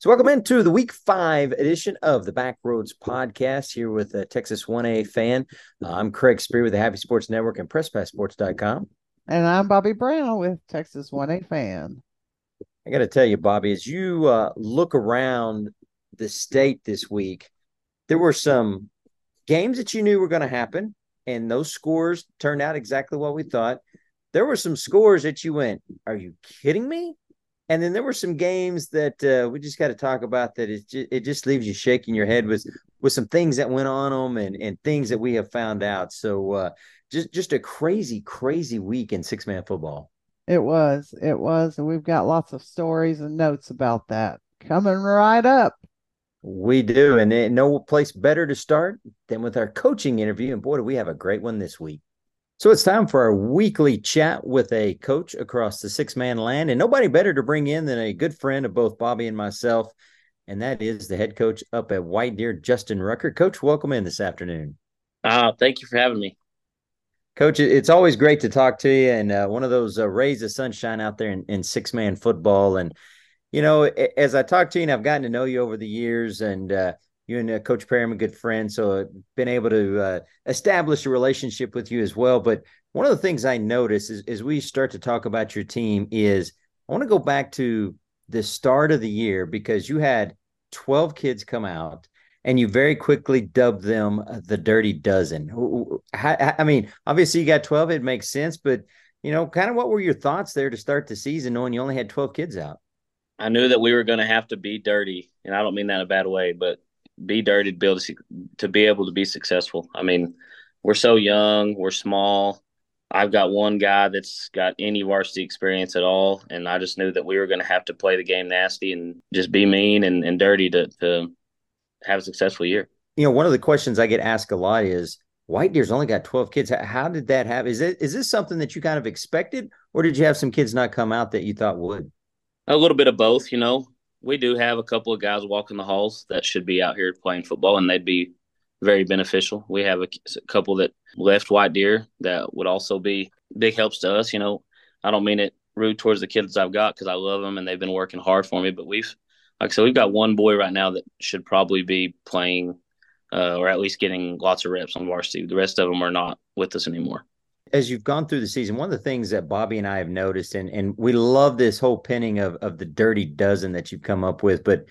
So, welcome into the week five edition of the Backroads podcast here with a Texas 1A fan. Uh, I'm Craig Spear with the Happy Sports Network and PressPassSports.com. And I'm Bobby Brown with Texas 1A fan. I got to tell you, Bobby, as you uh, look around the state this week, there were some games that you knew were going to happen, and those scores turned out exactly what we thought. There were some scores that you went, Are you kidding me? And then there were some games that uh, we just got to talk about that it just, it just leaves you shaking your head with with some things that went on them and and things that we have found out. So uh, just just a crazy crazy week in six man football. It was, it was, and we've got lots of stories and notes about that coming right up. We do, and no place better to start than with our coaching interview. And boy, do we have a great one this week. So it's time for our weekly chat with a coach across the six man land, and nobody better to bring in than a good friend of both Bobby and myself, and that is the head coach up at White Deer, Justin Rucker. Coach, welcome in this afternoon. Uh, thank you for having me. Coach, it's always great to talk to you, and uh, one of those uh, rays of sunshine out there in, in six man football. And you know, as I talk to you, and I've gotten to know you over the years, and uh, you and uh, Coach a good friend, so I've been able to uh, establish a relationship with you as well. But one of the things I notice is as we start to talk about your team is I want to go back to the start of the year because you had 12 kids come out and you very quickly dubbed them the Dirty Dozen. I mean, obviously you got 12, it makes sense, but you know, kind of what were your thoughts there to start the season knowing you only had 12 kids out? I knew that we were going to have to be dirty, and I don't mean that in a bad way, but be dirty to be able to, to be able to be successful. I mean, we're so young, we're small. I've got one guy that's got any varsity experience at all, and I just knew that we were going to have to play the game nasty and just be mean and, and dirty to, to have a successful year. You know, one of the questions I get asked a lot is White Deer's only got 12 kids. How did that happen? Is it is this something that you kind of expected, or did you have some kids not come out that you thought would? A little bit of both, you know we do have a couple of guys walking the halls that should be out here playing football, and they'd be very beneficial. We have a, a couple that left White Deer that would also be big helps to us. You know, I don't mean it rude towards the kids I've got because I love them and they've been working hard for me. But we've, like I said, we've got one boy right now that should probably be playing uh, or at least getting lots of reps on varsity. The rest of them are not with us anymore as you've gone through the season, one of the things that Bobby and I have noticed, and and we love this whole pinning of of the dirty dozen that you've come up with, but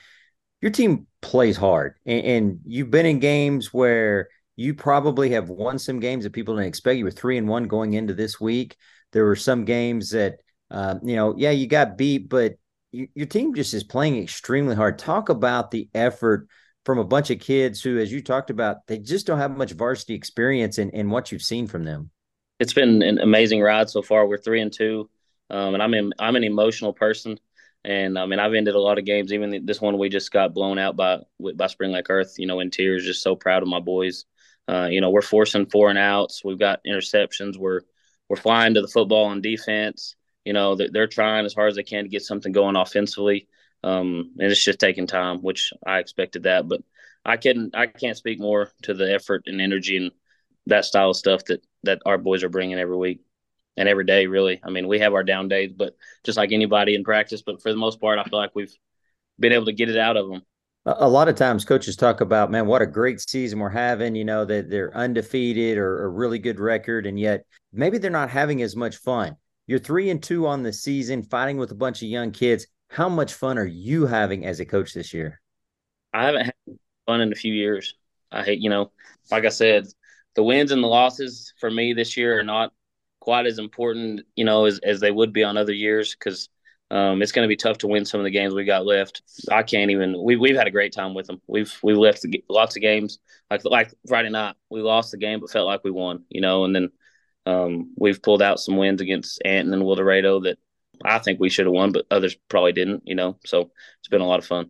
your team plays hard, and, and you've been in games where you probably have won some games that people didn't expect. You were three and one going into this week. There were some games that, uh, you know, yeah, you got beat, but you, your team just is playing extremely hard. Talk about the effort from a bunch of kids who, as you talked about, they just don't have much varsity experience in what you've seen from them it's been an amazing ride so far. We're three and two, um, and I'm in, I'm an emotional person, and I mean I've ended a lot of games. Even this one we just got blown out by by Springlake-Earth. You know, in tears. Just so proud of my boys. Uh, you know, we're forcing four and outs. We've got interceptions. We're we're flying to the football on defense. You know, they're, they're trying as hard as they can to get something going offensively. Um, and it's just taking time, which I expected that. But I can't I can't speak more to the effort and energy and that style of stuff that that our boys are bringing every week and every day. Really, I mean, we have our down days, but just like anybody in practice. But for the most part, I feel like we've been able to get it out of them. A lot of times, coaches talk about, man, what a great season we're having. You know that they're undefeated or a really good record, and yet maybe they're not having as much fun. You're three and two on the season, fighting with a bunch of young kids. How much fun are you having as a coach this year? I haven't had fun in a few years. I hate, you know, like I said, the wins and the losses for me this year are not quite as important, you know, as, as they would be on other years because um, it's going to be tough to win some of the games we got left. I can't even. We we've had a great time with them. We've we've left the, lots of games like like Friday night. We lost the game, but felt like we won. You know, and then um, we've pulled out some wins against Anton and Wildorado that I think we should have won, but others probably didn't. You know, so it's been a lot of fun.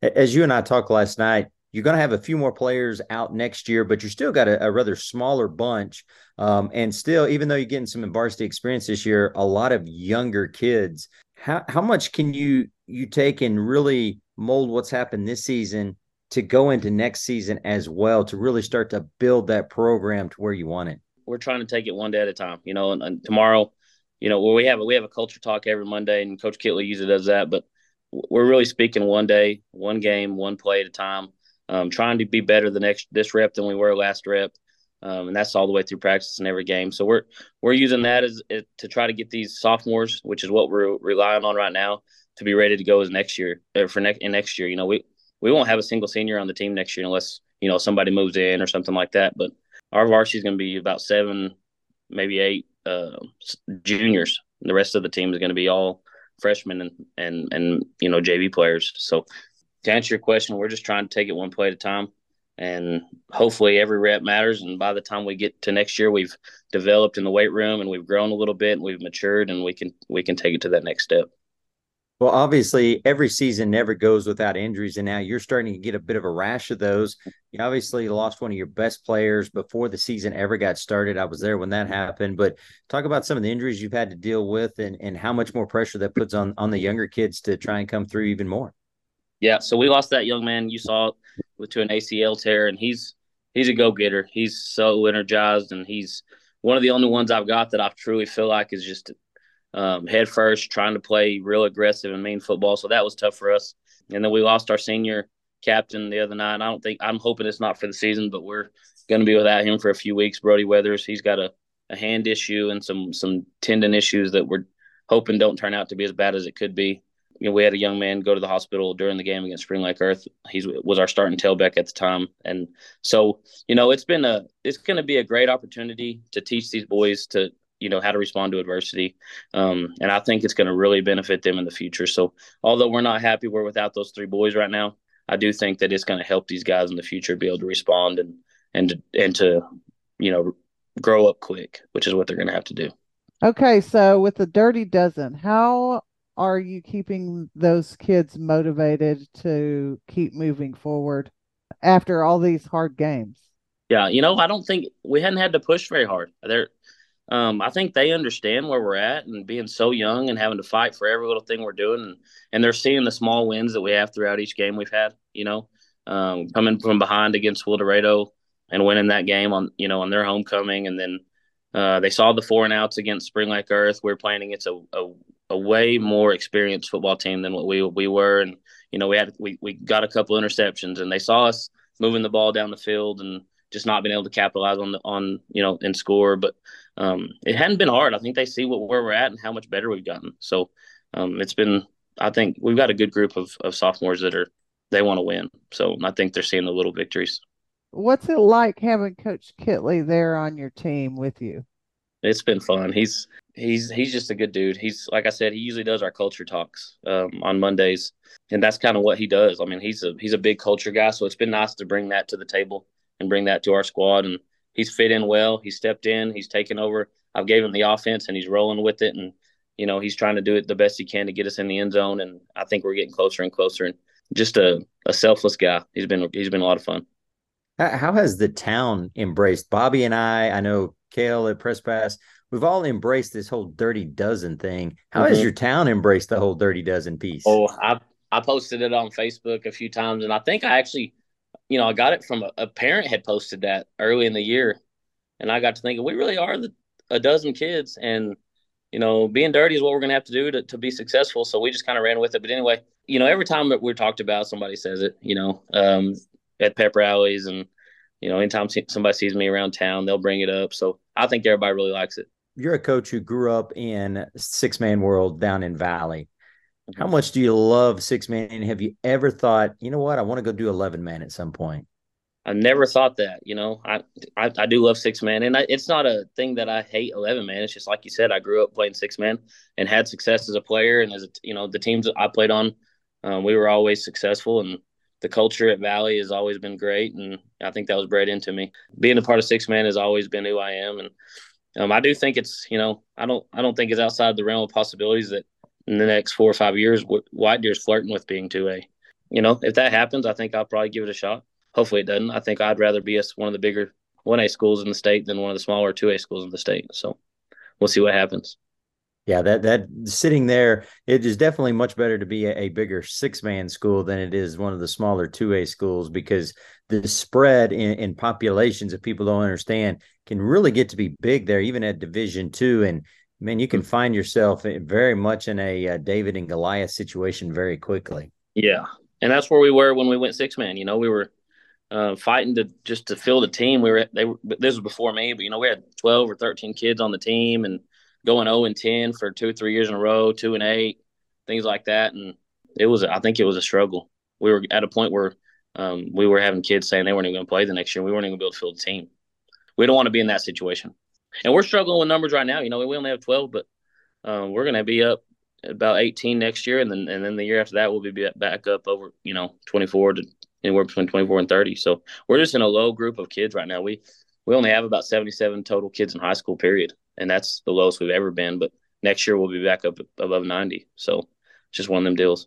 As you and I talked last night, you're going to have a few more players out next year, but you're still got a, a rather smaller bunch. Um, and still, even though you're getting some varsity experience this year, a lot of younger kids. How how much can you you take and really mold what's happened this season to go into next season as well to really start to build that program to where you want it? We're trying to take it one day at a time. You know, and, and tomorrow, you know, well, we have a, we have a culture talk every Monday, and Coach Kitley usually does that, but we're really speaking one day, one game, one play at a time. Um, trying to be better the next this rep than we were last rep, um, and that's all the way through practice and every game. So we're we're using that as, as to try to get these sophomores, which is what we're relying on right now, to be ready to go as next year or for next next year. You know, we we won't have a single senior on the team next year unless you know somebody moves in or something like that. But our varsity is going to be about seven, maybe eight uh, juniors. The rest of the team is going to be all freshmen and and and you know JV players. So to answer your question, we're just trying to take it one play at a time, and hopefully every rep matters. And by the time we get to next year, we've developed in the weight room and we've grown a little bit and we've matured and we can we can take it to that next step. Well, obviously, every season never goes without injuries, and now you're starting to get a bit of a rash of those. You obviously lost one of your best players before the season ever got started. I was there when that happened, but talk about some of the injuries you've had to deal with, and and how much more pressure that puts on on the younger kids to try and come through even more. Yeah, so we lost that young man you saw with to an ACL tear, and he's he's a go getter. He's so energized, and he's one of the only ones I've got that I truly feel like is just um, head first, trying to play real aggressive and mean football. So that was tough for us. And then we lost our senior captain the other night. I don't think I'm hoping it's not for the season, but we're going to be without him for a few weeks. Brody Weathers, he's got a, a hand issue and some some tendon issues that we're hoping don't turn out to be as bad as it could be. You know, we had a young man go to the hospital during the game against Springlake-Earth. He was our starting tailback at the time, and so you know it's been a it's going to be a great opportunity to teach these boys to you know how to respond to adversity. Um, and i think it's going to really benefit them in the future. So although we're not happy we're without those three boys right now i do think that it's going to help these guys in the future be able to respond and and and to you know grow up quick which is what they're going to have to do. Okay so with the dirty dozen how are you keeping those kids motivated to keep moving forward after all these hard games yeah you know i don't think we hadn't had to push very hard there um, I think they understand where we're at and being so young and having to fight for every little thing we're doing. And, and they're seeing the small wins that we have throughout each game we've had, you know, um, coming from behind against Wildorado and winning that game on, you know, on their homecoming. And then uh, they saw the four and outs against Springlake-Earth. We're playing against a, a, a, way more experienced football team than what we, we were. And, you know, we had, we, we got a couple interceptions and they saw us moving the ball down the field and, just not being able to capitalize on the on you know and score. But um, it hadn't been hard. I think they see what where we're at and how much better we've gotten. So um, it's been. I think we've got a good group of, of sophomores that are they want to win. So I think they're seeing the little victories. What's it like having Coach Kitley there on your team with you? It's been fun. He's he's he's just a good dude. He's like I said, he usually does our culture talks um, on Mondays, and that's kind of what he does. I mean, he's a he's a big culture guy, so it's been nice to bring that to the table and bring that to our squad. And he's fit in well. He stepped in. He's taken over. I've gave him the offense, and he's rolling with it. And you know he's trying to do it the best he can to get us in the end zone. And I think we're getting closer and closer. And just a, a selfless guy. He's been he's been a lot of fun. How has the town embraced Bobby and I? I know Kale at Press Pass. We've all embraced this whole dirty dozen thing. How mm-hmm. has your town embraced the whole dirty dozen piece? Oh, I I posted it on Facebook a few times, and I think I actually you know, I got it from a, a, parent had posted that early in the year, and I got to thinking we really are the, a dozen kids, and you know, being dirty is what we're going to have to do to, to be successful. So we just kind of ran with it. But anyway, you know, every time that we're talked about, somebody says it. You know, um, at pep rallies, and you know, anytime somebody sees me around town, they'll bring it up. So I think everybody really likes it. You're a coach who grew up in six man world down in Valley. How much do you love six man? And have you ever thought, you know what, I want to go do 11 man at some point? I never thought that, you know, I, I, I do love six man and I, it's not a thing that I hate 11 man. It's just like you said, I grew up playing six man and had success as a player. And as a, you know, the teams that I played on, um, we were always successful and the culture at Valley has always been great. And I think that was bred into me. Being a part of six man has always been who I am. And um, I do think it's, you know, I don't, I don't think it's outside the realm of possibilities that in the next four or five years, White Deer's flirting with being 2A. You know, if that happens, I think I'll probably give it a shot. Hopefully it doesn't. I think I'd rather be a, one of the bigger 1A schools in the state than one of the smaller 2A schools in the state. So we'll see what happens. Yeah, that that sitting there, it is definitely much better to be a, a bigger six man school than it is one of the smaller two A schools because the spread in, in populations that people don't understand can really get to be big there, even at Division two. And man, you can find yourself very much in a uh, David and Goliath situation very quickly. Yeah, and that's where we were when we went six man. You know, we were uh, fighting to just to fill the team. We were they were, this was before me, but you know we had twelve or thirteen kids on the team and going 0 and ten for two or three years in a row, two and eight, things like that, and it was I think it was a struggle. We were at a point where um, we were having kids saying they weren't even going to play the next year. We weren't even going to be able to fill the team. We don't want to be in that situation, and we're struggling with numbers right now. You know, we only have twelve, but um, we're going to be up about 18 next year, and then and then the year after that we'll be back up over you know 24 to anywhere between 24 and 30. So we're just in a low group of kids right now. We we only have about 77 total kids in high school period, and that's the lowest we've ever been. But next year we'll be back up above 90. So it's just one of them deals.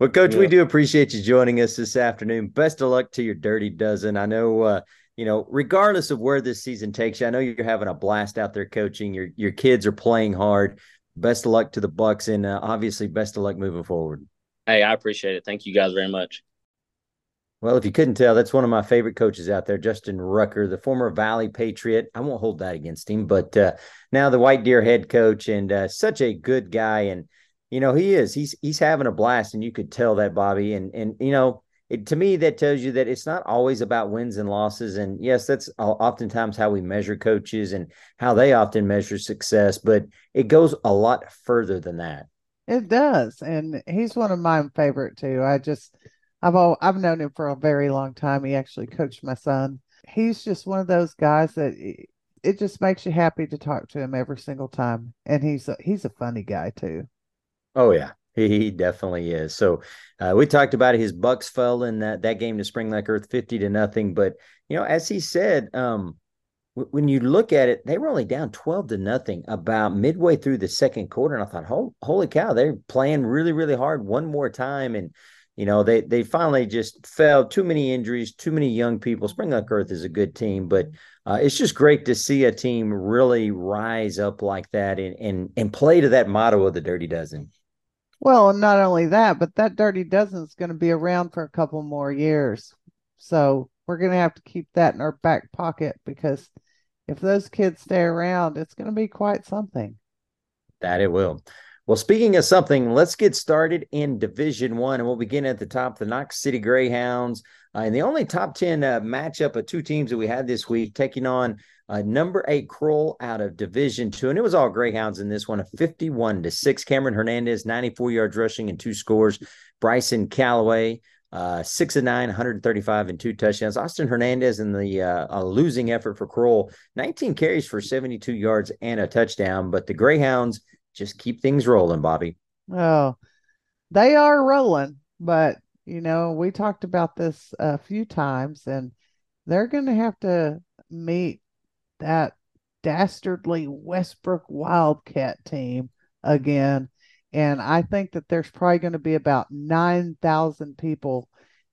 Well, Coach, yeah. we do appreciate you joining us this afternoon. Best of luck to your Dirty Dozen. I know, uh, you know, regardless of where this season takes you, I know you're having a blast out there coaching. Your your kids are playing hard best of luck to the Bucks, and uh, obviously best of luck moving forward. Hey, I appreciate it. Thank you guys very much. Well, if you couldn't tell, that's one of my favorite coaches out there, Justin Rucker, the former Valley Patriot. I won't hold that against him, but uh, now the White Deer head coach, and uh, such a good guy. And you know he is. He's he's having a blast, and you could tell that, Bobby. And and you know it, to me that tells you that it's not always about wins and losses and yes that's oftentimes how we measure coaches and how they often measure success but it goes a lot further than that it does and he's one of my favorite too i just i've all i've known him for a very long time. He actually coached my son. He's just one of those guys that it just makes you happy to talk to him every single time. And he's a, he's a funny guy too. Oh yeah. He definitely is. So uh, we talked about his Bucks fell in that that game to Springlake-Earth fifty to nothing. But you know, as he said, um, w- when you look at it, they were only down twelve to nothing about midway through the second quarter, and I thought, holy cow, they're playing really really hard one more time, and you know they they finally just fell. Too many injuries, too many young people. Springlake-Earth is a good team, but uh, it's just great to see a team really rise up like that and and and play to that motto of the Dirty Dozen. Well, and not only that, but that Dirty Dozen is going to be around for a couple more years. So we're going to have to keep that in our back pocket because if those kids stay around, it's going to be quite something. That it will. Well, speaking of something, let's get started in Division One, and we'll begin at the top. The Knox City Greyhounds, uh, and the only top ten uh, matchup of two teams that we had this week, taking on uh, number eight Crowell out of Division Two, and it was all Greyhounds in this one, a fifty-one to six. Cameron Hernandez, ninety-four yards rushing and two scores. Bryson Calloway, uh, six and nine, 135 and two touchdowns. Austin Hernandez in the uh, losing effort for Crowell, 19 carries for 72 yards and a touchdown. But the Greyhounds just keep things rolling, Bobby. Oh, they are rolling, but you know, we talked about this a few times, and they're going to have to meet that dastardly Westbrook Wildcat team again. And I think that there's probably going to be about 9,000 people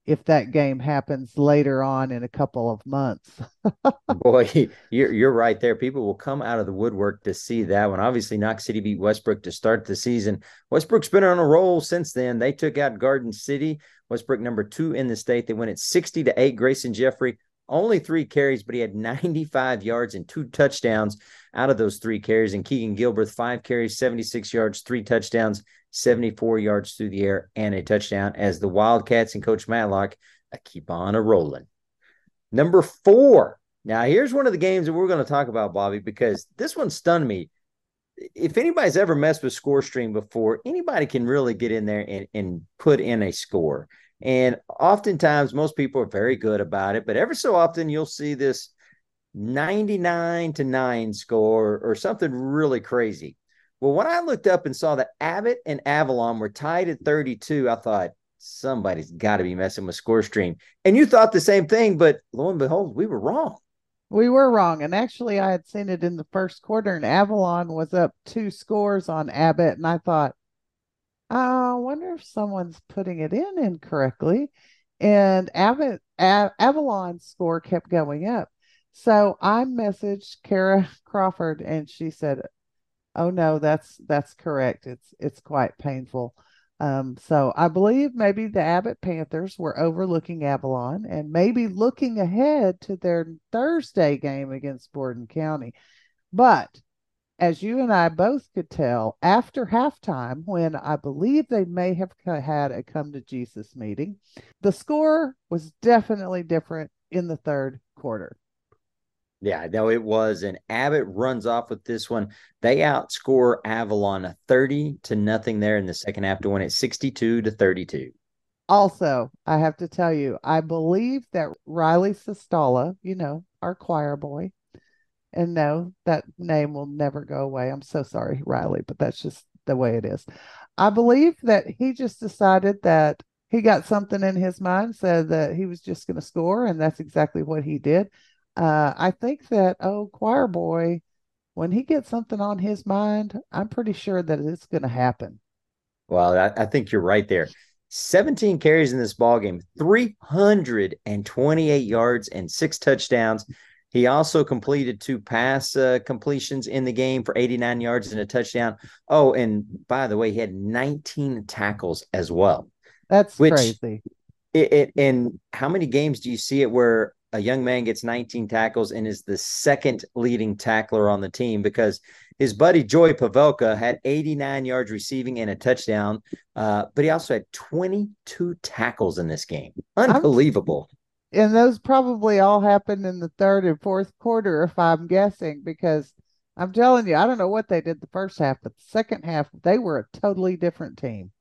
if that game happens later on in a couple of months. Boy, you're you're right there. People will come out of the woodwork to see that one. Obviously, Knox City beat Westbrook to start the season. Westbrook's been on a roll since then. They took out Garden City. Westbrook number two in the state. They went at 60 to 8. Grayson Jeffrey, only three carries, but he had 95 yards and two touchdowns out of those three carries. And Keegan Gilbert, five carries, 76 yards, three touchdowns. 74 yards through the air and a touchdown as the Wildcats and Coach Matlock keep on a rolling. Number four. Now, here's one of the games that we're going to talk about, Bobby, because this one stunned me. If anybody's ever messed with ScoreStream before, anybody can really get in there and, and put in a score. And oftentimes, most people are very good about it, but ever so often, you'll see this 99 to 9 score or something really crazy. Well, when I looked up and saw that Abbott and Avalon were tied at 32, I thought somebody's got to be messing with ScoreStream. And you thought the same thing, but lo and behold, we were wrong. We were wrong. And actually, I had seen it in the first quarter, and Avalon was up two scores on Abbott. And I thought, ah, I wonder if someone's putting it in incorrectly. And Abbott, A- Avalon's score kept going up. So I messaged Kara Crawford, and she said, oh no, that's that's correct. It's it's quite painful. Um, so I believe maybe the Abbott Panthers were overlooking Avalon and maybe looking ahead to their Thursday game against Borden County. But as you and I both could tell after halftime, when I believe they may have had a come to Jesus meeting, the score was definitely different in the third quarter. Yeah, no, it was. And Abbott runs off with this one. They outscore Avalon 30 to nothing there in the second half to win it 62 to 32. Also, I have to tell you, I believe that Riley Sestala, you know, our choir boy, and no, that name will never go away. I'm so sorry, Riley, but that's just the way it is. I believe that he just decided that he got something in his mind, said that he was just going to score, and that's exactly what he did. Uh, I think that, oh, choir boy, when he gets something on his mind, I'm pretty sure that it's going to happen. Well, I, I, think you're right there. 17 carries in this ball game, 328 yards and six touchdowns. He also completed two pass uh, completions in the game for 89 yards and a touchdown. Oh, and by the way, he had 19 tackles as well. That's which, crazy. It, it, and how many games do you see it where a young man gets 19 tackles and is the second leading tackler on the team? Because his buddy Joey Pavelka had 89 yards receiving and a touchdown, uh, but he also had 22 tackles in this game. Unbelievable. I'm, and those probably all happened in the third and fourth quarter, if I'm guessing, because I'm telling you, I don't know what they did the first half, but the second half, they were a totally different team.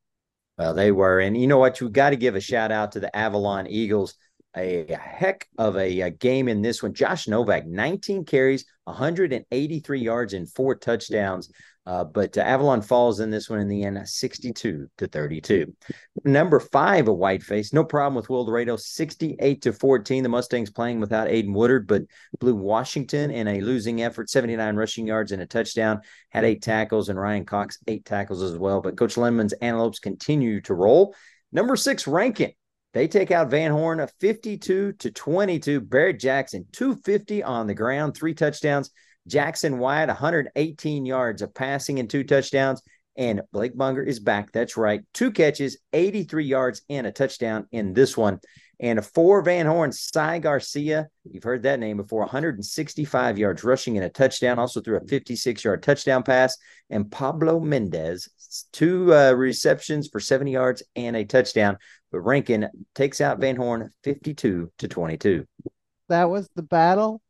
Well, they were. And you know what? You got to give a shout out to the Avalon Eagles. A heck of a, a, game in this one. Josh Novak, 19 carries, 183 yards, and four touchdowns. Uh, but uh, Avalon falls in this one in the end, 62 to 32. Number five, a Whiteface. No problem with Wildorado, 68 to 14. The Mustangs playing without Aiden Woodard, but blew Washington in a losing effort, 79 rushing yards and a touchdown. Had eight tackles, and Ryan Cox, eight tackles as well. But Coach Lemons Antelopes continue to roll. Number six, Rankin. They take out Van Horn, 52 to 22. Barrett Jackson, 250 on the ground, three touchdowns. Jackson Wyatt, 118 yards of passing and two touchdowns. And Blake Bunger is back. That's right. Two catches, 83 yards, and a touchdown in this one. And for Van Horn, Cy Garcia, you've heard that name before, 165 yards rushing and a touchdown, also threw a 56 yard touchdown pass. And Pablo Mendez, two uh, receptions for 70 yards and a touchdown. But Rankin takes out Van Horn 52 to 22. That was the battle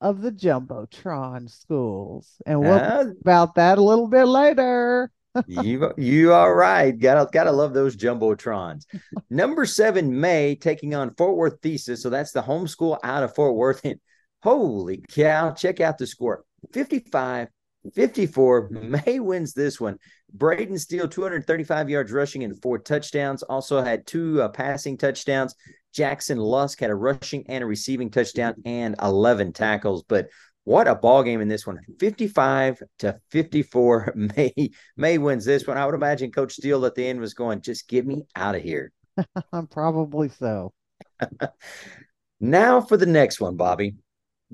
of the Jumbotron schools. And we'll uh, about that a little bit later. you you are right. Gotta gotta love those jumbotrons. Number seven, May taking on Fort Worth Thesis. So that's the homeschool out of Fort Worth. And holy cow, check out the score. 55 54. May wins this one. Braden Steele, 235 yards rushing and four touchdowns. Also had two uh, passing touchdowns. Jackson Lusk had a rushing and a receiving touchdown and 11 tackles. But what a ball game in this one 55 to 54 may may wins this one i would imagine coach steele at the end was going just get me out of here probably so now for the next one bobby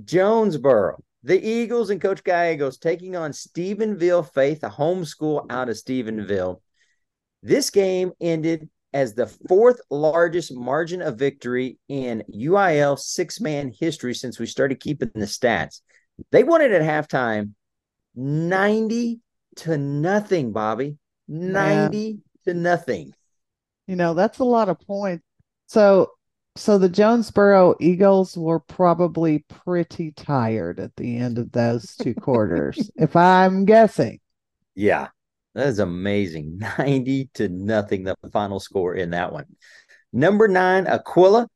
jonesboro the eagles and coach gallegos taking on stephenville faith a homeschool out of stephenville this game ended as the fourth largest margin of victory in UIL six man history since we started keeping the stats. They won it at halftime 90 to nothing, Bobby. 90 yeah. to nothing. You know, that's a lot of points. So so the Jonesboro Eagles were probably pretty tired at the end of those two quarters, if I'm guessing. Yeah. That is amazing. 90 to nothing, the final score in that one. Number nine, Aquilla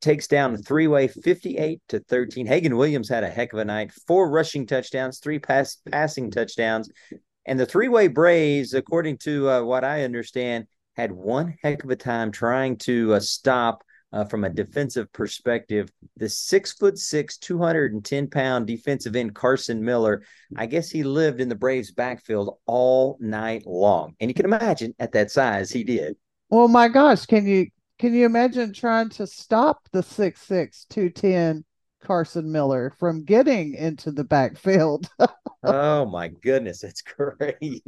takes down three way 58 to 13. Hagan Williams had a heck of a night. Four rushing touchdowns, three pass passing touchdowns. And the three way Braves, according to uh, what I understand, had one heck of a time trying to uh, stop uh, from a defensive perspective. The six foot six, 210 pound defensive end Carson Miller, I guess he lived in the Braves backfield all night long. And you can imagine at that size, he did. Well, my gosh, can you can you imagine trying to stop the six six, 210 Carson Miller from getting into the backfield? oh my goodness, it's crazy.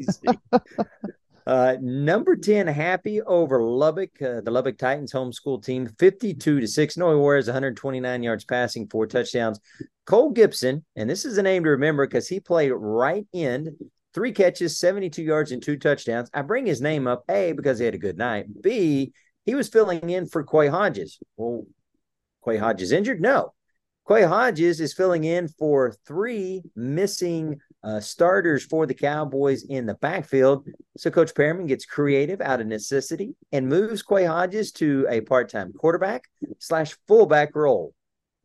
Uh, number 10, happy over Lubbock, uh, the Lubbock Titans homeschool team, 52 to 6. Noah Juarez, 129 yards passing, four touchdowns. Cole Gibson, and this is a name to remember because he played right end, three catches, 72 yards, and two touchdowns. I bring his name up, A, because he had a good night. B, he was filling in for Quay Hodges. Well, Quay Hodges injured? No. Quay Hodges is filling in for three missing uh, starters for the Cowboys in the backfield. So Coach Perriman gets creative out of necessity and moves Quay Hodges to a part-time quarterback slash fullback role.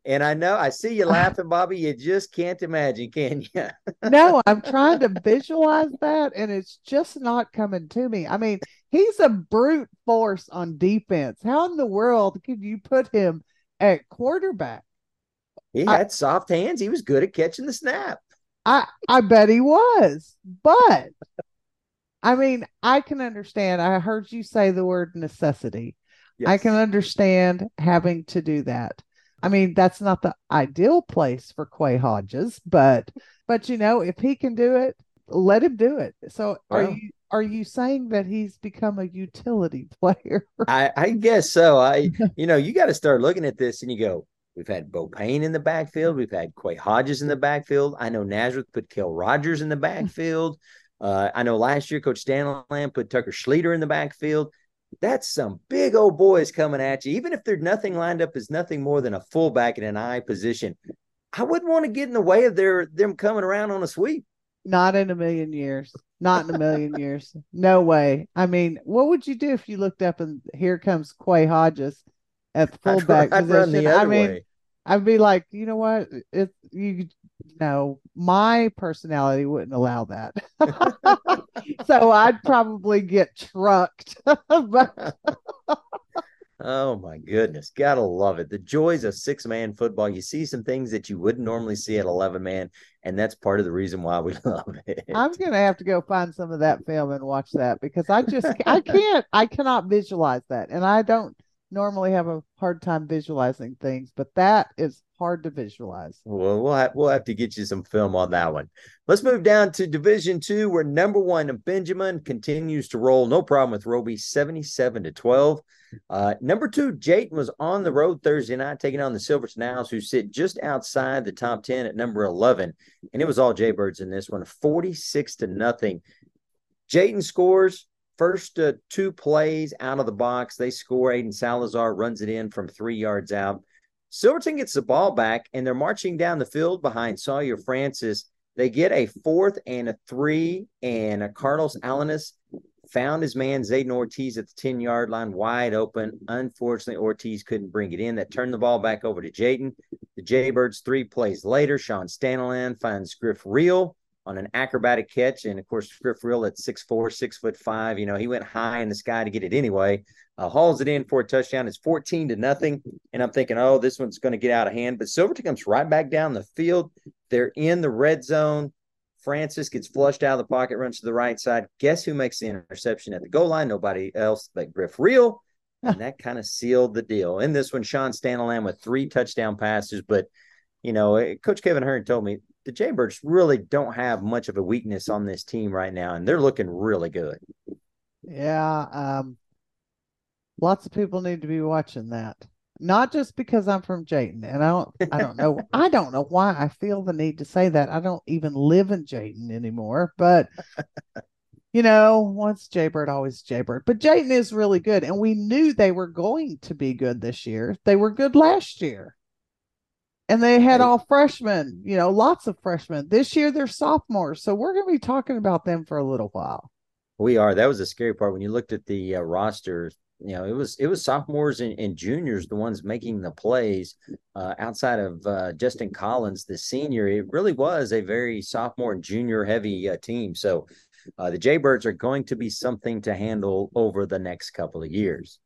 And I know I see you laughing, Bobby. You just can't imagine, can you? no, I'm trying to visualize that, and it's just not coming to me. I mean, he's a brute force on defense. How in the world could you put him at quarterback? He had I, soft hands. He was good at catching the snap. I I bet he was, but I mean, I can understand. I heard you say the word necessity. Yes. I can understand having to do that. I mean, that's not the ideal place for Quay Hodges, but but you know, if he can do it, let him do it. So are well, you are you saying that he's become a utility player? I, I guess so. I you know, you got to start looking at this and you go, We've had Bo Payne in the backfield. We've had Quay Hodges in the backfield. I know Nazareth put Kel Rogers in the backfield. Uh, I know last year Coach Stanley put Tucker Schlueter in the backfield. That's some big old boys coming at you. Even if there's nothing lined up as nothing more than a fullback in an eye position, I wouldn't want to get in the way of their them coming around on a sweep. Not in a million years. Not in a million years. No way. I mean, what would you do if you looked up and here comes Quay Hodges at fullback I'd, position. I mean, way. I'd be like, you know what? It you know, my personality wouldn't allow that. so I'd probably get trucked. but Oh my goodness. Gotta love it. The joys of six man football. You see some things that you wouldn't normally see at 11 man, and that's part of the reason why we love it. I'm going to have to go find some of that film and watch that because I just, I can't, I cannot visualize that. And I don't, normally have a hard time visualizing things, but that is hard to visualize. Well, we'll have, we'll have to get you some film on that one. Let's move down to Division Two, where number one Benjamin continues to roll, no problem with Roby, seventy-seven to twelve. Uh, number two, Jayton was on the road Thursday night, taking on the Silver Owls, who sit just outside the top ten at number eleven, and it was all Jaybirds in this one, forty-six to nothing. Jayton scores First uh, two plays out of the box, they score. Aiden Salazar runs it in from three yards out. Silverton gets the ball back, and they're marching down the field behind Sawyer Francis. They get a fourth and a three, and a Carlos Alanis found his man Zayden Ortiz at the 10 yard line wide open. Unfortunately, Ortiz couldn't bring it in. That turned the ball back over to Jayton. The Jaybirds, three plays later, Sean Staniland finds Griff Real on an acrobatic catch. And of course, Griff Real at six four, six foot five. You know, he went high in the sky to get it anyway. Uh, hauls it in for a touchdown. It's 14 to nothing. And I'm thinking, oh, this one's going to get out of hand. But Silverton comes right back down the field. They're in the red zone. Francis gets flushed out of the pocket, runs to the right side. Guess who makes the interception at the goal line? Nobody else but Griff Real. And that kind of sealed the deal. In this one, Sean Staniland with three touchdown passes. But, you know, eh, Coach Kevin Hearn told me the Jaybirds really don't have much of a weakness on this team right now, and they're looking really good. Yeah, um, lots of people need to be watching that. Not just because I'm from Jayton, and I don't, I don't know, I don't know why I feel the need to say that. I don't even live in Jayton anymore, but you know, once Jaybird, always Jaybird. But Jayton is really good, and we knew they were going to be good this year. They were good last year and they had all freshmen, you know, lots of freshmen. This year they're sophomores, so we're going to be talking about them for a little while. We are. That was the scary part when you looked at the uh, rosters. You know, it was it was sophomores and, and juniors the ones making the plays. Uh, outside of uh, Justin Collins, the senior, it really was a very sophomore and junior heavy uh, team. So uh, the Jaybirds are going to be something to handle over the next couple of years.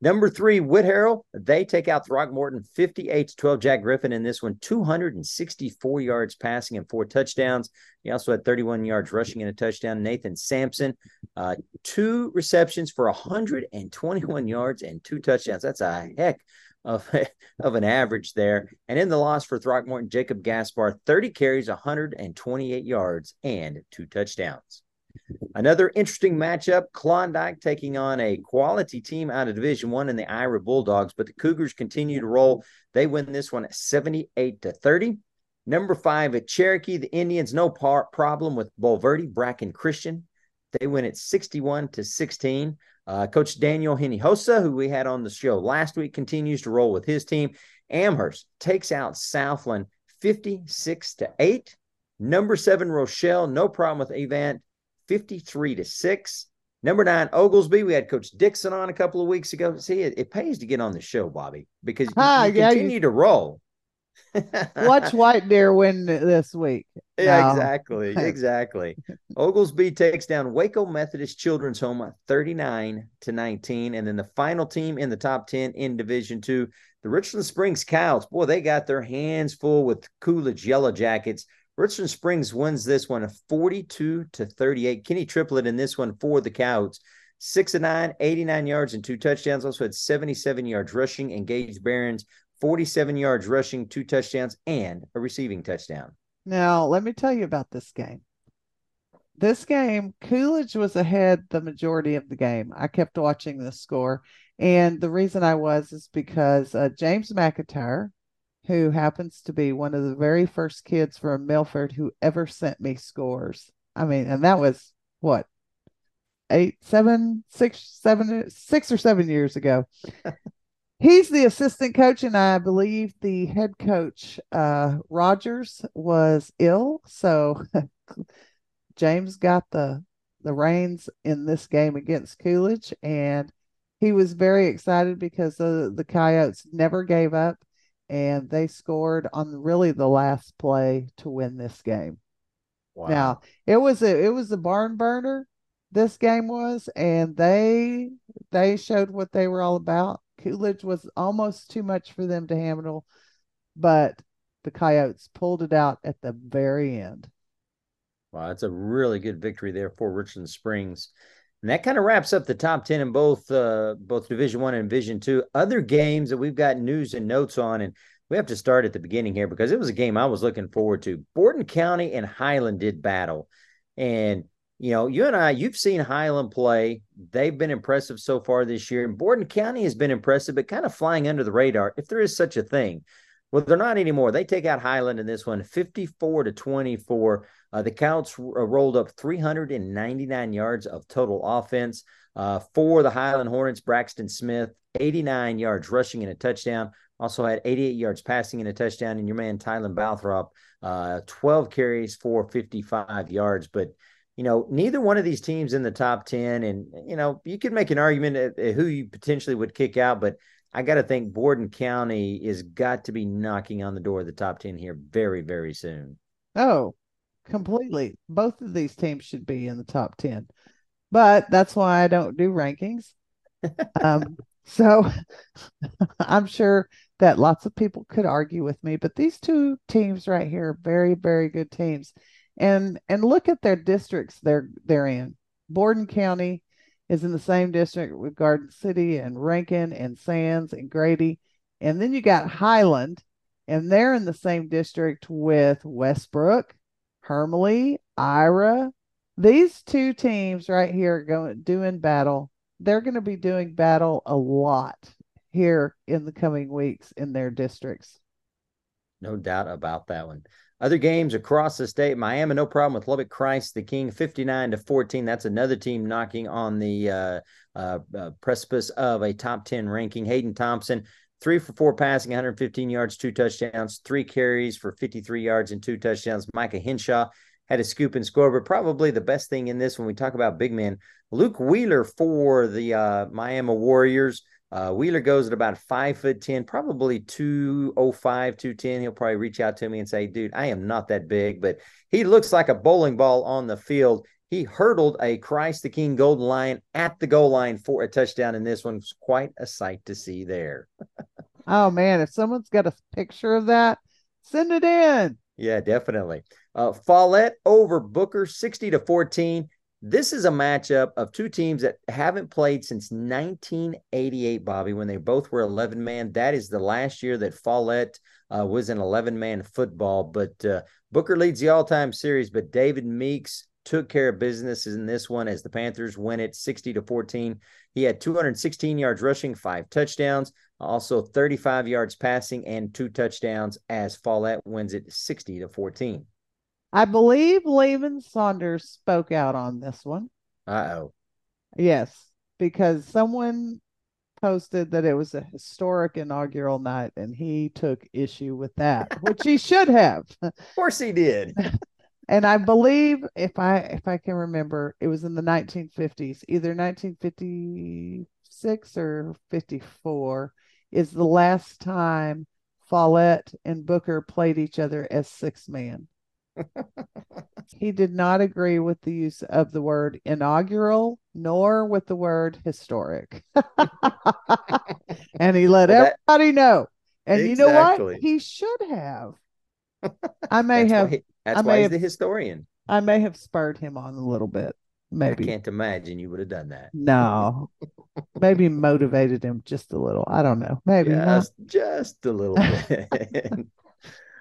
Number three, Whitharral. They take out Throckmorton 58 to 12. Jack Griffin in this one, 264 yards passing and four touchdowns. He also had 31 yards rushing and a touchdown. Nathan Sampson, uh, two receptions for 121 yards and two touchdowns. That's a heck of, of an average there. And in the loss for Throckmorton, Jacob Gaspar, 30 carries, 128 yards, and two touchdowns. Another interesting matchup: Klondike taking on a quality team out of Division One in the Ira Bulldogs, but the Cougars continue to roll. They win this one at 78 to 30. Number five at Cherokee, the Indians, no par- problem with Bulverde, Bracken Christian. They win at 61 to 16. Uh, Coach Daniel Hinojosa, who we had on the show last week, continues to roll with his team. Amherst takes out Southland 56 to 8. Number seven, Rochelle, no problem with Avant, 53 to 6. Number nine, Oglesby. We had Coach Dixon on a couple of weeks ago. See, it, it pays to get on the show, Bobby, because you, ah, you yeah, continue you... to roll. Watch White Deer win this week. Yeah, no. exactly. Exactly. Oglesby takes down Waco Methodist Children's Home 39 to 19. And then the final team in the top 10 in Division Two, the Richland Springs Cows. Boy, they got their hands full with Coolidge Yellow Jackets. Richland Springs wins this one 42 to 38. Kenny Triplett in this one for the Cows. Six and nine, 89 yards and two touchdowns. Also had 77 yards rushing. Engaged Barons 47 yards rushing, two touchdowns, and a receiving touchdown. Now, let me tell you about this game. This game, Coolidge was ahead the majority of the game. I kept watching the score. And the reason I was is because uh, James McIntyre, who happens to be one of the very first kids from Milford who ever sent me scores. I mean, and that was what, eight, seven, six, seven, six or seven years ago. he's the assistant coach, and I believe the head coach, uh, Rogers, was ill. So James got the the reins in this game against Coolidge, and he was very excited because the the Coyotes never gave up, and they scored on really the last play to win this game. Wow. Now it was a it was a barn burner. This game was, and they they showed what they were all about Coolidge was almost too much for them to handle, but the Coyotes pulled it out at the very end. Wow, that's a really good victory there for Richland Springs. And that kind of wraps up the top 10 in both uh, both Division 1 and Division 2. Other games that we've got news and notes on and we have to start at the beginning here because it was a game I was looking forward to. Borden County and Highland did battle. And you know, you and I, you've seen Highland play. They've been impressive so far this year. And Borden County has been impressive, but kind of flying under the radar, if there is such a thing. Well, they're not anymore. They take out Highland in this one, 54 to 24. Uh, the Counts uh, rolled up 399 yards of total offense. Uh, for the Highland Hornets, Braxton Smith, 89 yards rushing and a touchdown. Also had 88 yards passing and a touchdown. And your man, Tylen Balthrop, uh, 12 carries for 55 yards. But you know, neither one of these teams in the top 10. And, you know, you could make an argument at, at who you potentially would kick out, but I got to think Borden County is got to be knocking on the door of the top 10 here very, very soon. Oh, completely. Both of these teams should be in the top 10, but that's why I don't do rankings. um, so I'm sure that lots of people could argue with me, but these two teams right here are very, very good teams and and look at their districts they're they're in. Borden County is in the same district with Garden City and Rankin and Sands and Grady. And then you got Highland, and they're in the same district with Westbrook, Hermleigh, Ira. These two teams right here going doing battle. They're going to be doing battle a lot here in the coming weeks in their districts. No doubt about that one. Other games across the state, Miami, no problem with Lubbock Christ the King, 59 to 14. That's another team knocking on the uh, uh, uh, precipice of a top 10 ranking. Hayden Thompson, three for four passing, 115 yards, two touchdowns, three carries for 53 yards and two touchdowns. Micah Henshaw had a scoop and score, but probably the best thing in this when we talk about big men, Luke Wheeler for the uh, Miami Warriors. Uh, Wheeler goes at about five foot 10, probably 205, 210. He'll probably reach out to me and say, dude, I am not that big, but he looks like a bowling ball on the field. He hurdled a Christ the King Golden Lion at the goal line for a touchdown, and this one's quite a sight to see there. oh, man. If someone's got a picture of that, send it in. Yeah, definitely. Uh, Follett over Booker, 60 to 14. This is a matchup of two teams that haven't played since 1988, Bobby, when they both were 11 man. That is the last year that Follett uh, was an 11 man football. But uh, Booker leads the all time series, but David Meeks took care of business in this one as the Panthers win it 60 to 14. He had 216 yards rushing, five touchdowns, also 35 yards passing, and two touchdowns as Follett wins it 60 to 14. I believe Lehman Saunders spoke out on this one. Uh oh. Yes, because someone posted that it was a historic inaugural night and he took issue with that, which he should have. Of course he did. and I believe if I if I can remember, it was in the 1950s, either 1956 or 54 is the last time Follett and Booker played each other as six man. he did not agree with the use of the word inaugural nor with the word historic. and he let that, everybody know. And exactly. you know what? He should have. I may have. He, that's I why he's have, the historian. I may have spurred him on a little bit. Maybe. I can't imagine you would have done that. No. Maybe motivated him just a little. I don't know. Maybe just, just a little bit.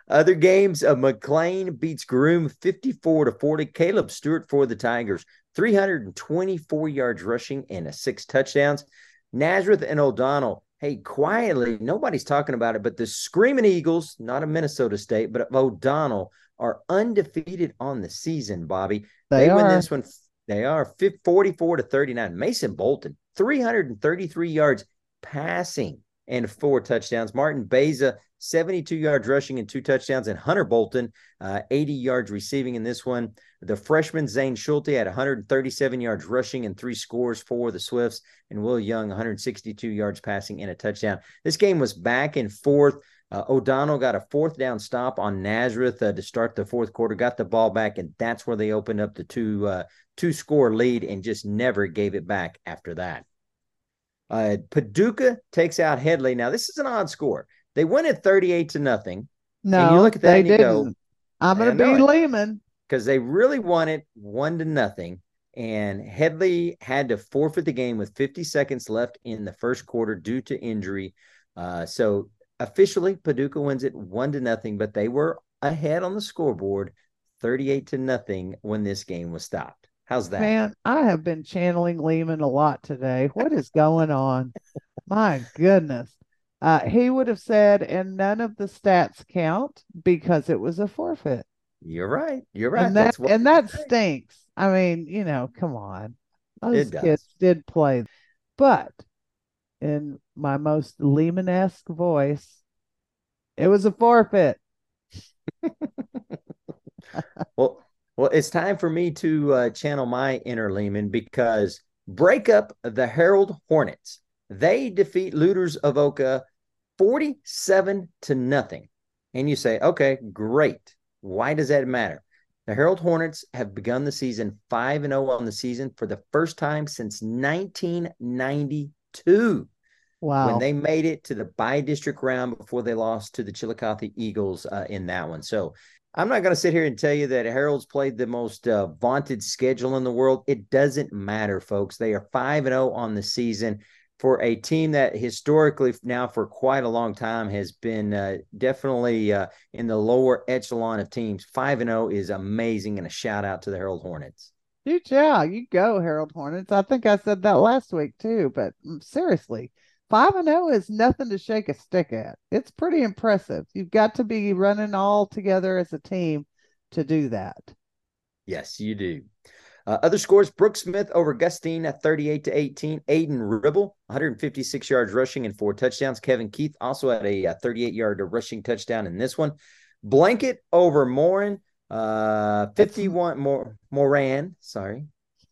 Other games, uh, McLean beats Groom 54 to 40. Caleb Stewart for the Tigers, 324 yards rushing and a six touchdowns. Nazareth and O'Donnell, hey, quietly, nobody's talking about it, but the Screaming Eagles, not a Minnesota State, but O'Donnell, are undefeated on the season, Bobby. They, they win this one. They are 44 to 39. Mason Bolton, 333 yards passing and four touchdowns. Martin Beza, 72 yards rushing and two touchdowns. And Hunter Bolton, uh, 80 yards receiving in this one. The freshman Zane Schulte had 137 yards rushing and three scores for the Swifts. And Will Young, 162 yards passing and a touchdown. This game was back and forth. Uh, O'Donnell got a fourth down stop on Nazareth uh, to start the fourth quarter, got the ball back, and that's where they opened up the two uh, two score lead and just never gave it back after that. Uh, Paducah takes out Hedley. Now, this is an odd score. They went at 38 to nothing. No, and you look at that they didn't. Go, I'm going to be Lehman. Because they really won it one to nothing. And Hedley had to forfeit the game with 50 seconds left in the first quarter due to injury. Uh, so officially, Paducah wins it one to nothing, but they were ahead on the scoreboard 38 to nothing when this game was stopped. How's that? Man, I have been channeling Lehman a lot today. What is going on? My goodness. Uh, he would have said, and none of the stats count because it was a forfeit. You're right. You're right. And that, and that stinks. I mean, you know, come on. Those kids did play. But in my most Lehman esque voice, it was a forfeit. well, well, it's time for me to uh, channel my inner Lehman because break up the Harrold Hornets. They defeat Lueders-Avoca 47 to nothing. And you say, okay, great. Why does that matter? The Harrold Hornets have begun the season 5 and 0 on the season for the first time since 1992. Wow. When they made it to the by district round before they lost to the Chillicothe Eagles uh, in that one. So I'm not going to sit here and tell you that Harrold's played the most uh, vaunted schedule in the world. It doesn't matter, folks. They are 5 and 0 on the season for a team that historically now for quite a long time has been uh, definitely uh, in the lower echelon of teams. 5 and 0 is amazing and a shout out to the Herald Hornets. Yeah, you go Harrold Hornets. I think I said that last week too, but mm, seriously, Five and zero oh is nothing to shake a stick at. It's pretty impressive. You've got to be running all together as a team to do that. Yes, you do. Uh, other scores: Brookesmith over Gustine at 38 to 18. Aiden Ribble, 156 yards rushing and four touchdowns. Kevin Keith also had a, a 38 yard rushing touchdown in this one. Blanket over Morin, uh, 51 more Moran, sorry,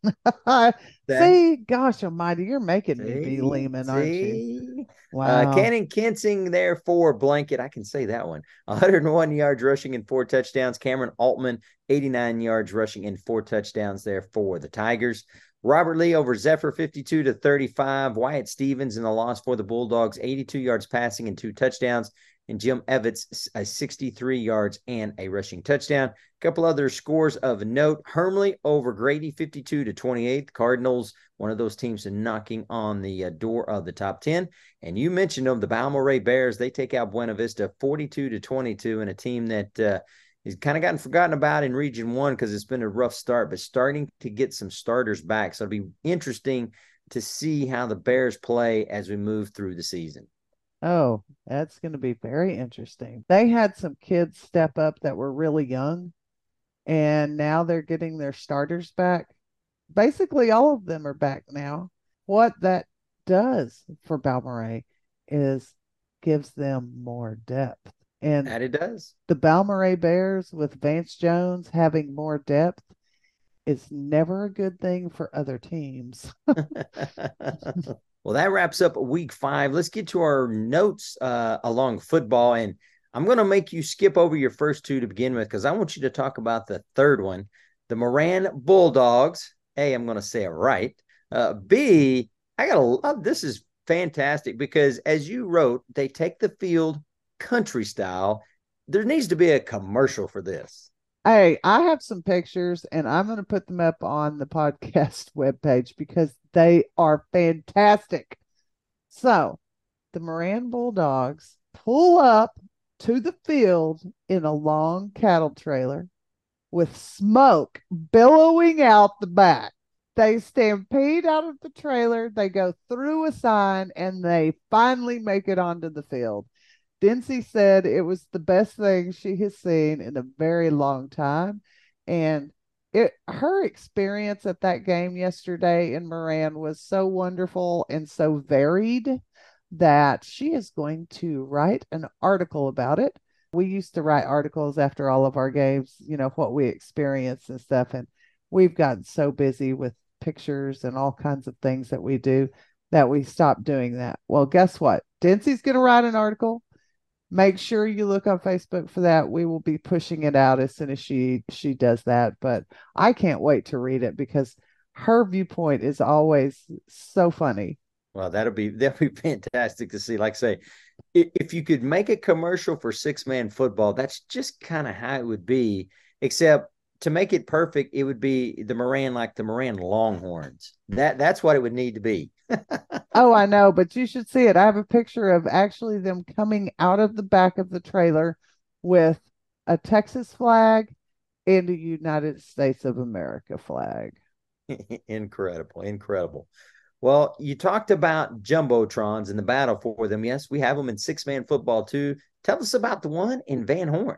see, gosh almighty, you're making see, me be Lehman, aren't you? Uh, wow. Uh, Cannon Kensing there for blanket. I can say that one. 101 yards rushing and four touchdowns. Cameron Altman, 89 yards rushing and four touchdowns there for the Tigers. Robert Lee over Zephyr, 52 to 35. Wyatt Stevens in the loss for the Bulldogs, 82 yards passing and two touchdowns and Jim Evans, a 63 yards and a rushing touchdown. A couple other scores of note: Hermleigh over Grady, 52 to 28. Cardinals, one of those teams knocking on the uh, door of the top 10. And you mentioned them, the Balmorhea Bears. They take out Buena Vista, 42 to 22, and a team that uh, he's kind of gotten forgotten about in Region One because it's been a rough start, but starting to get some starters back. So it'll be interesting to see how the Bears play as we move through the season. Oh, that's going to be very interesting. They had some kids step up that were really young, and now they're getting their starters back. Basically, all of them are back now. What that does for Balmorhea is gives them more depth. And that it does. The Balmorhea Bears with Vance Jones having more depth is never a good thing for other teams. well, that wraps up week five. Let's get to our notes uh, along football. And I'm going to make you skip over your first two to begin with because I want you to talk about the third one the Moran Bulldogs. A, I'm going to say it right. Uh, B, I got to love this is fantastic because as you wrote, they take the field country style. There needs to be a commercial for this. Hey, I have some pictures and I'm going to put them up on the podcast webpage because they are fantastic. So, the Moran Bulldogs pull up to the field in a long cattle trailer with smoke billowing out the back. They stampede out of the trailer, they go through a sign, and they finally make it onto the field. Dincy said it was the best thing she has seen in a very long time. And it her experience at that game yesterday in Moran was so wonderful and so varied that she is going to write an article about it. We used to write articles after all of our games, you know, what we experienced and stuff. And we've gotten so busy with pictures and all kinds of things that we do that we stopped doing that. Well, guess what? Dincy's going to write an article make sure you look on Facebook for that. We will be pushing it out as soon as she she does that. But I can't wait to read it because her viewpoint is always so funny. Well, that'll be that'll be fantastic to see. Like say, if you could make a commercial for six man football, that's just kind of how it would be. Except to make it perfect, it would be the Moran like the Moran Longhorns. That that's what it would need to be. oh, I know, but you should see it. I have a picture of actually them coming out of the back of the trailer with a Texas flag and a United States of America flag. incredible, incredible. Well, you talked about jumbotrons and the battle for them. Yes, we have them in six man football too. Tell us about the one in Van Horn.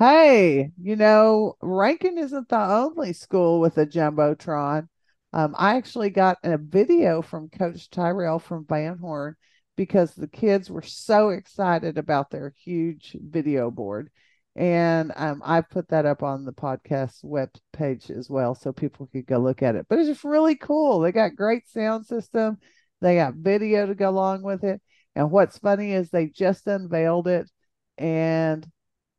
Hey, you know, Rankin isn't the only school with a jumbotron. Um, I actually got a video from Coach Tyrell from Van Horn because the kids were so excited about their huge video board. And um, I put that up on the podcast web page as well so people could go look at it. But it's just really cool. They got great sound system, they got video to go along with it. And what's funny is they just unveiled it and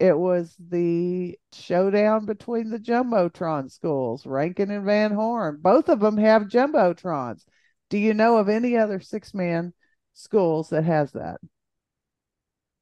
it was the showdown between the jumbotron schools, Rankin and Van Horn. Both of them have jumbotrons. Do you know of any other six man schools that has that?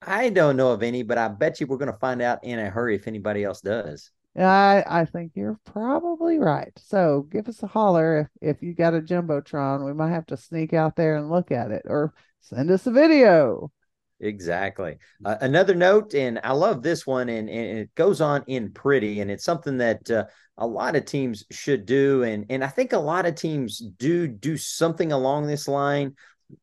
I don't know of any, but I bet you we're going to find out in a hurry if anybody else does. I I think you're probably right. So give us a holler if, if you got a jumbotron. We might have to sneak out there and look at it, or send us a video. Exactly. Uh, another note, and I love this one, and, and, it goes on in Priddy, and it's something that uh, a lot of teams should do, and and I think a lot of teams do do something along this line,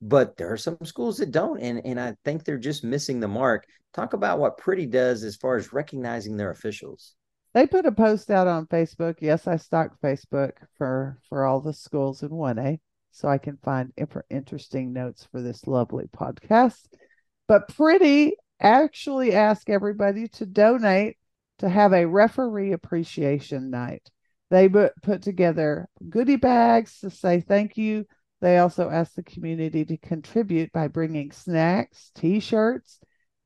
but there are some schools that don't, and and I think they're just missing the mark. Talk about what Priddy does as far as recognizing their officials. They put a post out on Facebook. Yes, I stock Facebook for for all the schools in one A, so I can find interesting notes for this lovely podcast but Priddy actually asked everybody to donate to have a referee appreciation night. They put together goodie bags to say thank you. They also asked the community to contribute by bringing snacks, t shirts,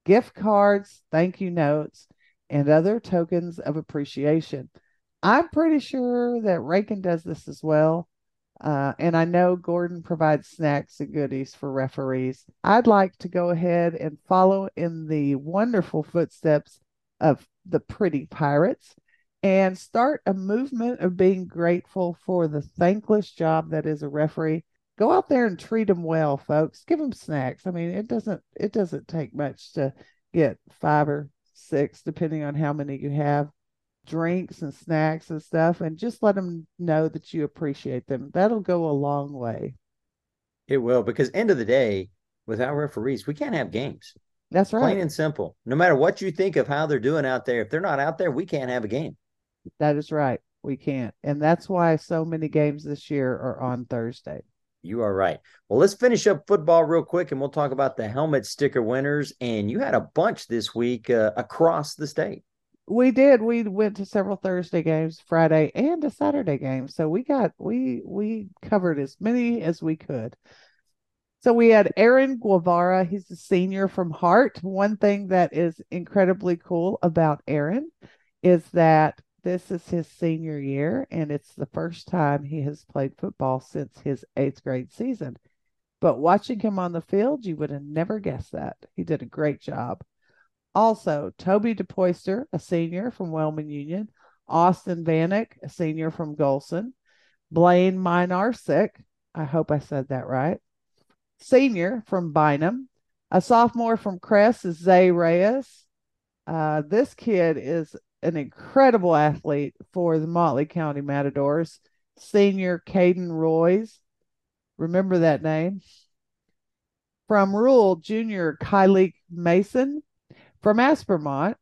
gift cards, thank you notes, and other tokens of appreciation. I'm pretty sure that Rankin does this as well. Uh, and I know Gordon provides snacks and goodies for referees. I'd like to go ahead and follow in the wonderful footsteps of the Priddy pirates and start a movement of being grateful for the thankless job that is a referee. Go out there and treat them well, folks. Give them snacks. I mean, it doesn't it doesn't take much to get five or six, depending on how many you have, drinks and snacks and stuff, and just let them know that you appreciate them. That'll go a long way. It will, because end of the day, without referees, we can't have games. That's right. Plain and simple. No matter what you think of how they're doing out there, if they're not out there, we can't have a game. That is right. We can't. And that's why so many games this year are on Thursday. You are right. Well, let's finish up football real quick and we'll talk about the helmet sticker winners. And you had a bunch this week uh, across the state. We did. We went to several Thursday games, Friday and a Saturday game. So we got we we covered as many as we could. So we had Aaron Guevara. He's a senior from Hart. One thing that is incredibly cool about Aaron is that this is his senior year, and it's the first time he has played football since his eighth grade season. But watching him on the field, you would have never guessed that. He did a great job. Also, Toby DePoyster, a senior from Wellman Union, Austin Vanek, a senior from Gholson, Blaine Minarsik, I hope I said that right, senior from Bynum, a sophomore from Cress is Zay Reyes. Uh, this kid is an incredible athlete for the Motley County Matadors. Senior Caden Royce. Remember that name? From Rule, Junior Kylie Mason. From Aspermont,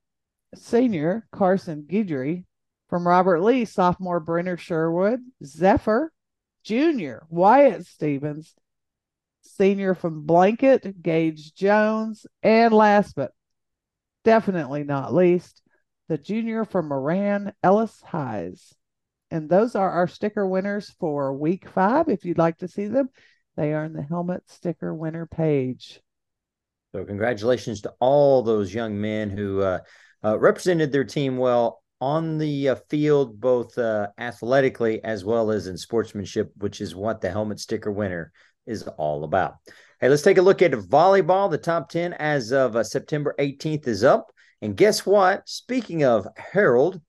Senior Carson Guidry. From Robert Lee, sophomore Brenner Sherwood. Zephyr Junior Wyatt Stevens. Senior from Blanket, Gage Jones. And last but definitely not least, the junior from Moran, Ellis Highs. And those are our sticker winners for week five. If you'd like to see them, they are in the helmet sticker winner page. So, congratulations to all those young men who uh, uh, represented their team well on the uh, field, both uh, athletically as well as in sportsmanship, which is what the helmet sticker winner is all about. Hey, let's take a look at volleyball. The top 10 as of uh, September 18th is up. And guess what? Speaking of Harrold,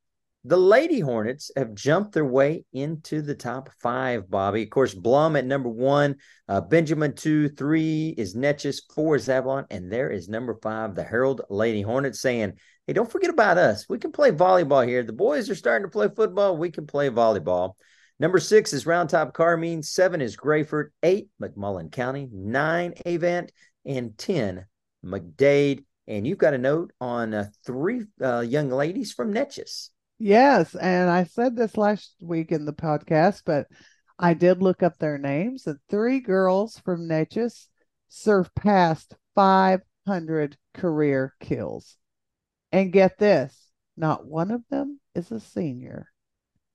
the Lady Hornets have jumped their way into the top five, Bobby. Of course, Blum at number one, uh, Benjamin two, three is Neches, four is Avalon, and there is number five, the Harrold Lady Hornets, saying, Hey, don't forget about us. We can play volleyball here. The boys are starting to play football. We can play volleyball. Number six is Round Top Carmine. Seven is Graford. Eight, McMullen County. Nine, Avant. And 10, McDade. And you've got a note on uh, three uh, young ladies from Neches. Yes. And I said this last week in the podcast, but I did look up their names. And three girls from Neches surpassed 500 career kills. And get this not one of them is a senior.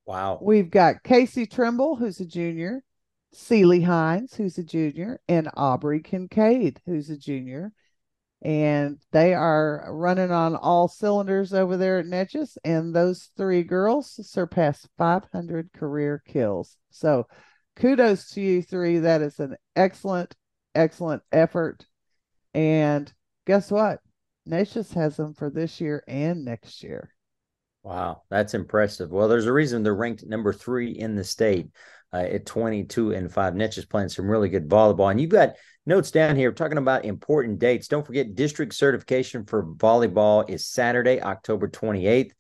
Wow. We've got Casey Trimble, who's a junior, Celie Hines, who's a junior, and Aubrey Kincaid, who's a junior and they are running on all cylinders over there at Neches. And those three girls surpassed 500 career kills. So kudos to you three. That is an excellent, excellent effort. And guess what? Neches has them for this year and next year. Wow, that's impressive. Well, there's a reason they're ranked number three in the state uh, at 22 and five. Neches playing some really good volleyball. And you've got notes down here talking about important dates. Don't forget, district certification for volleyball is Saturday, October 28th.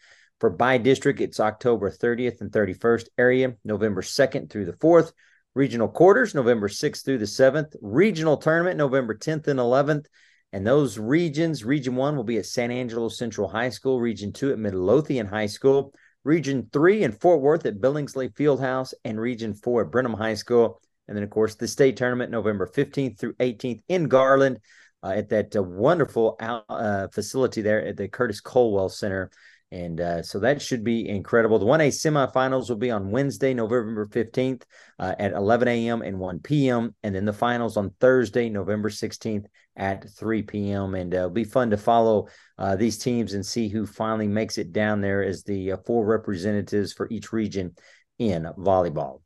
For by district, it's October 30th and 31st. Area, November 2nd through the 4th. Regional quarters, November 6th through the 7th. Regional tournament, November 10th and 11th. And those regions, Region 1 will be at San Angelo Central High School, Region 2 at Midlothian High School, Region 3 in Fort Worth at Billingsley Fieldhouse, and Region 4 at Brenham High School. And then, of course, the state tournament, November 15th through 18th in Garland uh, at that uh, wonderful out, uh, facility there at the Curtis Culwell Center. And uh, so that should be incredible. The 1A semifinals will be on Wednesday, November 15th uh, at 11 a.m. and 1 p.m. And then the finals on Thursday, November 16th at 3 p.m. And uh, it'll be fun to follow uh, these teams and see who finally makes it down there as the uh, four representatives for each region in volleyball.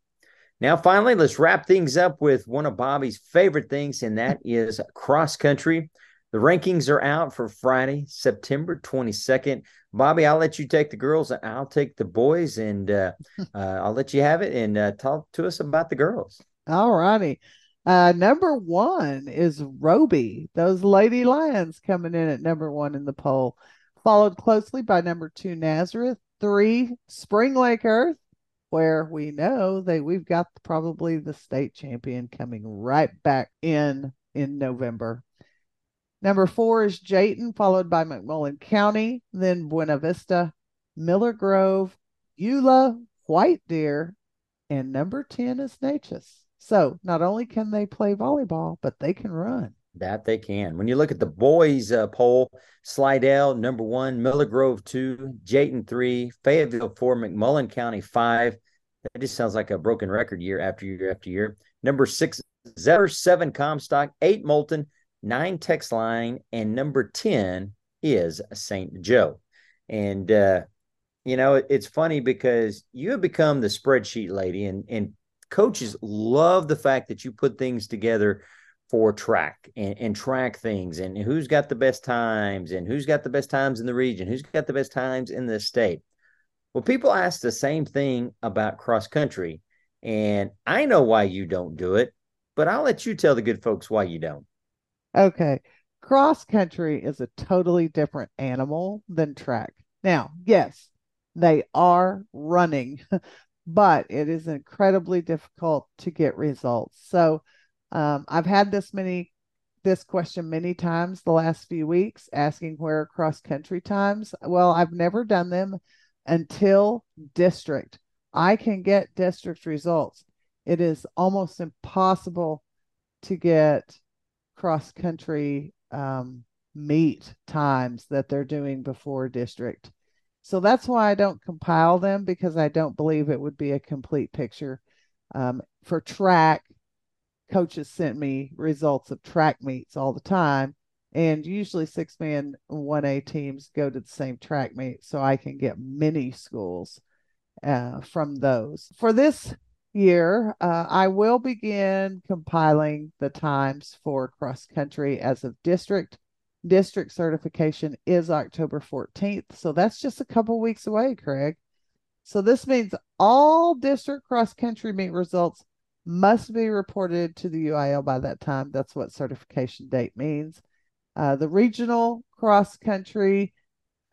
Now, finally, let's wrap things up with one of Bobby's favorite things, and that is cross country. The rankings are out for Friday, September 22nd. Bobby, I'll let you take the girls I'll take the boys, and uh, uh, I'll let you have it and uh, talk to us about the girls. All righty. Uh, number one is Roby. Those Lady Lions coming in at number one in the poll, followed closely by number two Nazareth, three Springlake-Earth, where we know that we've got probably the state champion coming right back in in November. Number four is Jayton, followed by McMullen County, then Buena Vista, Miller Grove, Eula, White Deer, and number 10 is Neches. So not only can they play volleyball, but they can run. That they can. When you look at the boys uh, poll, Slidell number one, Miller Grove two, Jayton three, Fayetteville four, McMullen County five. That just sounds like a broken record year after year after year. Number six, Zetter seven, Comstock eight, Moulton nine, Texline, and number ten is St. Jo. And uh, you know, it's funny because you have become the spreadsheet lady, and and coaches love the fact that you put things together for track and, and, track things and who's got the best times and who's got the best times in the region, who's got the best times in the state. Well, people ask the same thing about cross country, and I know why you don't do it, but I'll let you tell the good folks why you don't. Okay. Cross country is a totally different animal than track. Now, yes, they are running, but it is incredibly difficult to get results. So um, I've had this many this question many times the last few weeks asking where cross country times. Well, I've never done them until district. I can get district results. It is almost impossible to get cross country um, meet times that they're doing before district. So that's why I don't compile them because I don't believe it would be a complete picture. Um, for track, coaches sent me results of track meets all the time. And usually six man 1A teams go to the same track meet. So I can get many schools uh, from those. For this year, uh, I will begin compiling the times for cross country as of district district certification is October 14th. So that's just a couple weeks away, Craig. So this means all district cross country meet results must be reported to the UIL by that time. That's what certification date means. Uh, the regional cross country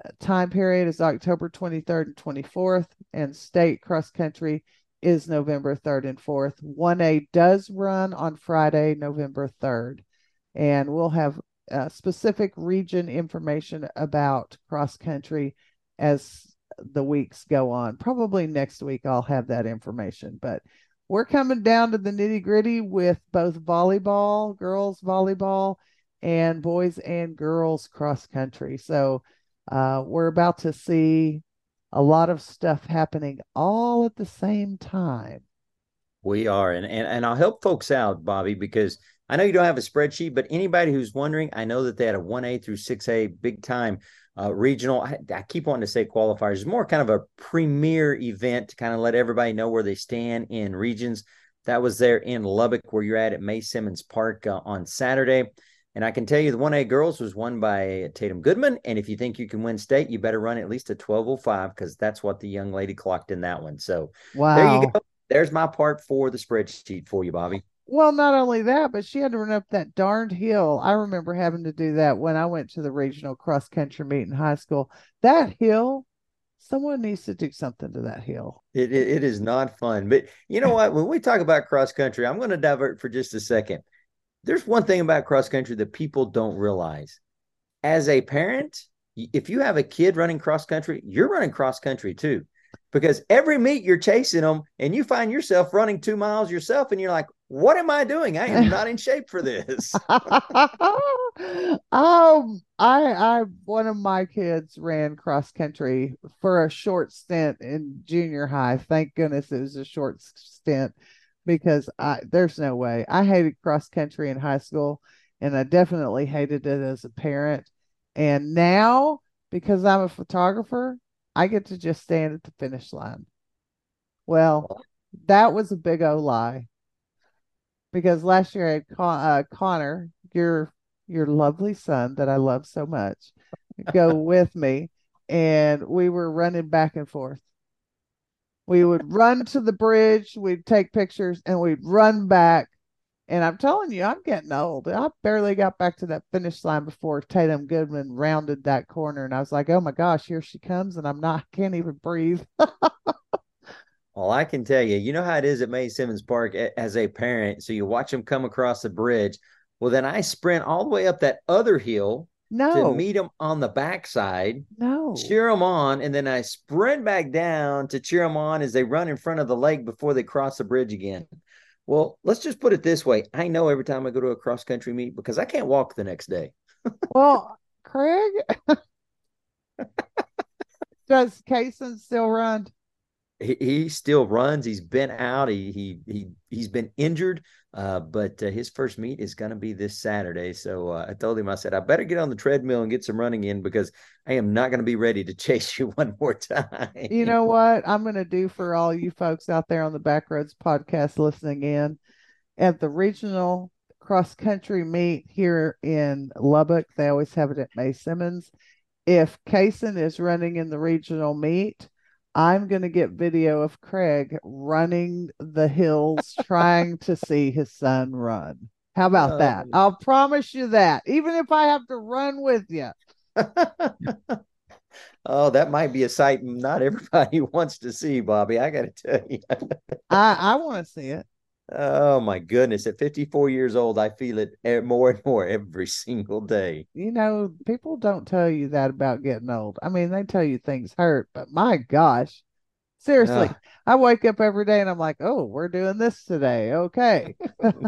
uh, time period is October 23rd and 24th, and state cross country is November 3rd and 4th. 1A does run on Friday, November 3rd, and we'll have uh, specific region information about cross country as the weeks go on. Probably next week I'll have that information, but we're coming down to the nitty gritty with both volleyball, girls volleyball, and boys and girls cross country. So uh, we're about to see a lot of stuff happening all at the same time. We are, and and, and I'll help folks out, Bobby, because I know you don't have a spreadsheet, but anybody who's wondering, I know that they had a 1A through 6A big time uh, regional. I, I, keep wanting to say qualifiers. It's more kind of a premier event to kind of let everybody know where they stand in regions. That was there in Lubbock, where you're at at Mae Simmons Park uh, on Saturday. And I can tell you the 1A girls was won by Tatum Goodman. And if you think you can win state, you better run at least a 1205 because that's what the young lady clocked in that one. So wow. there you go. There's my part for the spreadsheet for you, Bobby. Well, not only that, but she had to run up that darned hill. I remember having to do that when I went to the regional cross country meet in high school. That hill, someone needs to do something to that hill. It, it, it is not fun. But you know what? when we talk about cross country, I'm going to divert for just a second. There's one thing about cross country that people don't realize. As a parent, if you have a kid running cross country, you're running cross country too because every meet you're chasing them and you find yourself running two miles yourself and you're like what am i doing? I am not in shape for this. Um i i one of my kids ran cross country for a short stint in junior high. Thank goodness it was a short stint because i there's no way i hated cross country in high school and i definitely hated it as a parent and now because i'm a photographer I get to just stand at the finish line. Well, that was a big O lie. Because last year I had Con- uh, Connor, your your lovely son that I love so much, go with me, and we were running back and forth. We would run to the bridge, we'd take pictures, and we'd run back And I'm telling you, I'm getting old. I barely got back to that finish line before Tatum Goodman rounded that corner. And I was like, oh my gosh, here she comes. And I'm not, can't even breathe. Well, I can tell you, you know how it is at Mae Simmons Park as a parent. So you watch them come across the bridge. Well, then I sprint all the way up that other hill no. to meet them on the backside. No. Cheer them on. And then I sprint back down to cheer them on as they run in front of the lake before they cross the bridge again. Well, let's just put it this way. I know every time I go to a cross country meet because I can't walk the next day. well, Craig, does Kaysen still run? He, he, still runs. He's been out. He he he he's been injured. Uh, but uh, his first meet is going to be this Saturday. So uh, I told him, I said, I better get on the treadmill and get some running in because I am not going to be ready to chase you one more time. You know what I'm going to do for all you folks out there on the Backroads podcast listening in at the regional cross country meet here in Lubbock. They always have it at Mae Simmons. If Kaysen is running in the regional meet, I'm going to get video of Craig running the hills trying to see his son run. How about oh, that? Oh. I'll promise you that, even if I have to run with you. oh, that might be a sight not everybody wants to see, Bobby. I got to tell you. I, I want to see it. Oh my goodness! At 54 years old, I feel it more and more every single day. You know, people don't tell you that about getting old. I mean, they tell you things hurt, but my gosh, seriously, uh, I wake up every day and I'm like, "Oh, we're doing this today." Okay.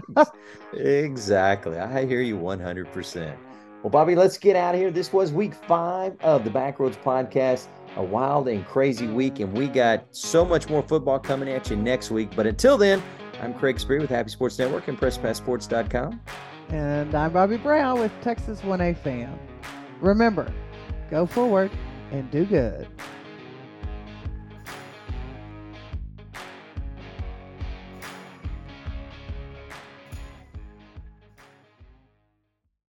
exactly. I hear you 100. percent Well, Bobby, let's get out of here. This was week five of the Backroads podcast. A wild and crazy week, and we got so much more football coming at you next week. But until then. I'm Craig Spree with Happy Sports Network and PressPassSports.com. And I'm Bobby Brown with Texas 1A Fan. Remember, go forward and do good.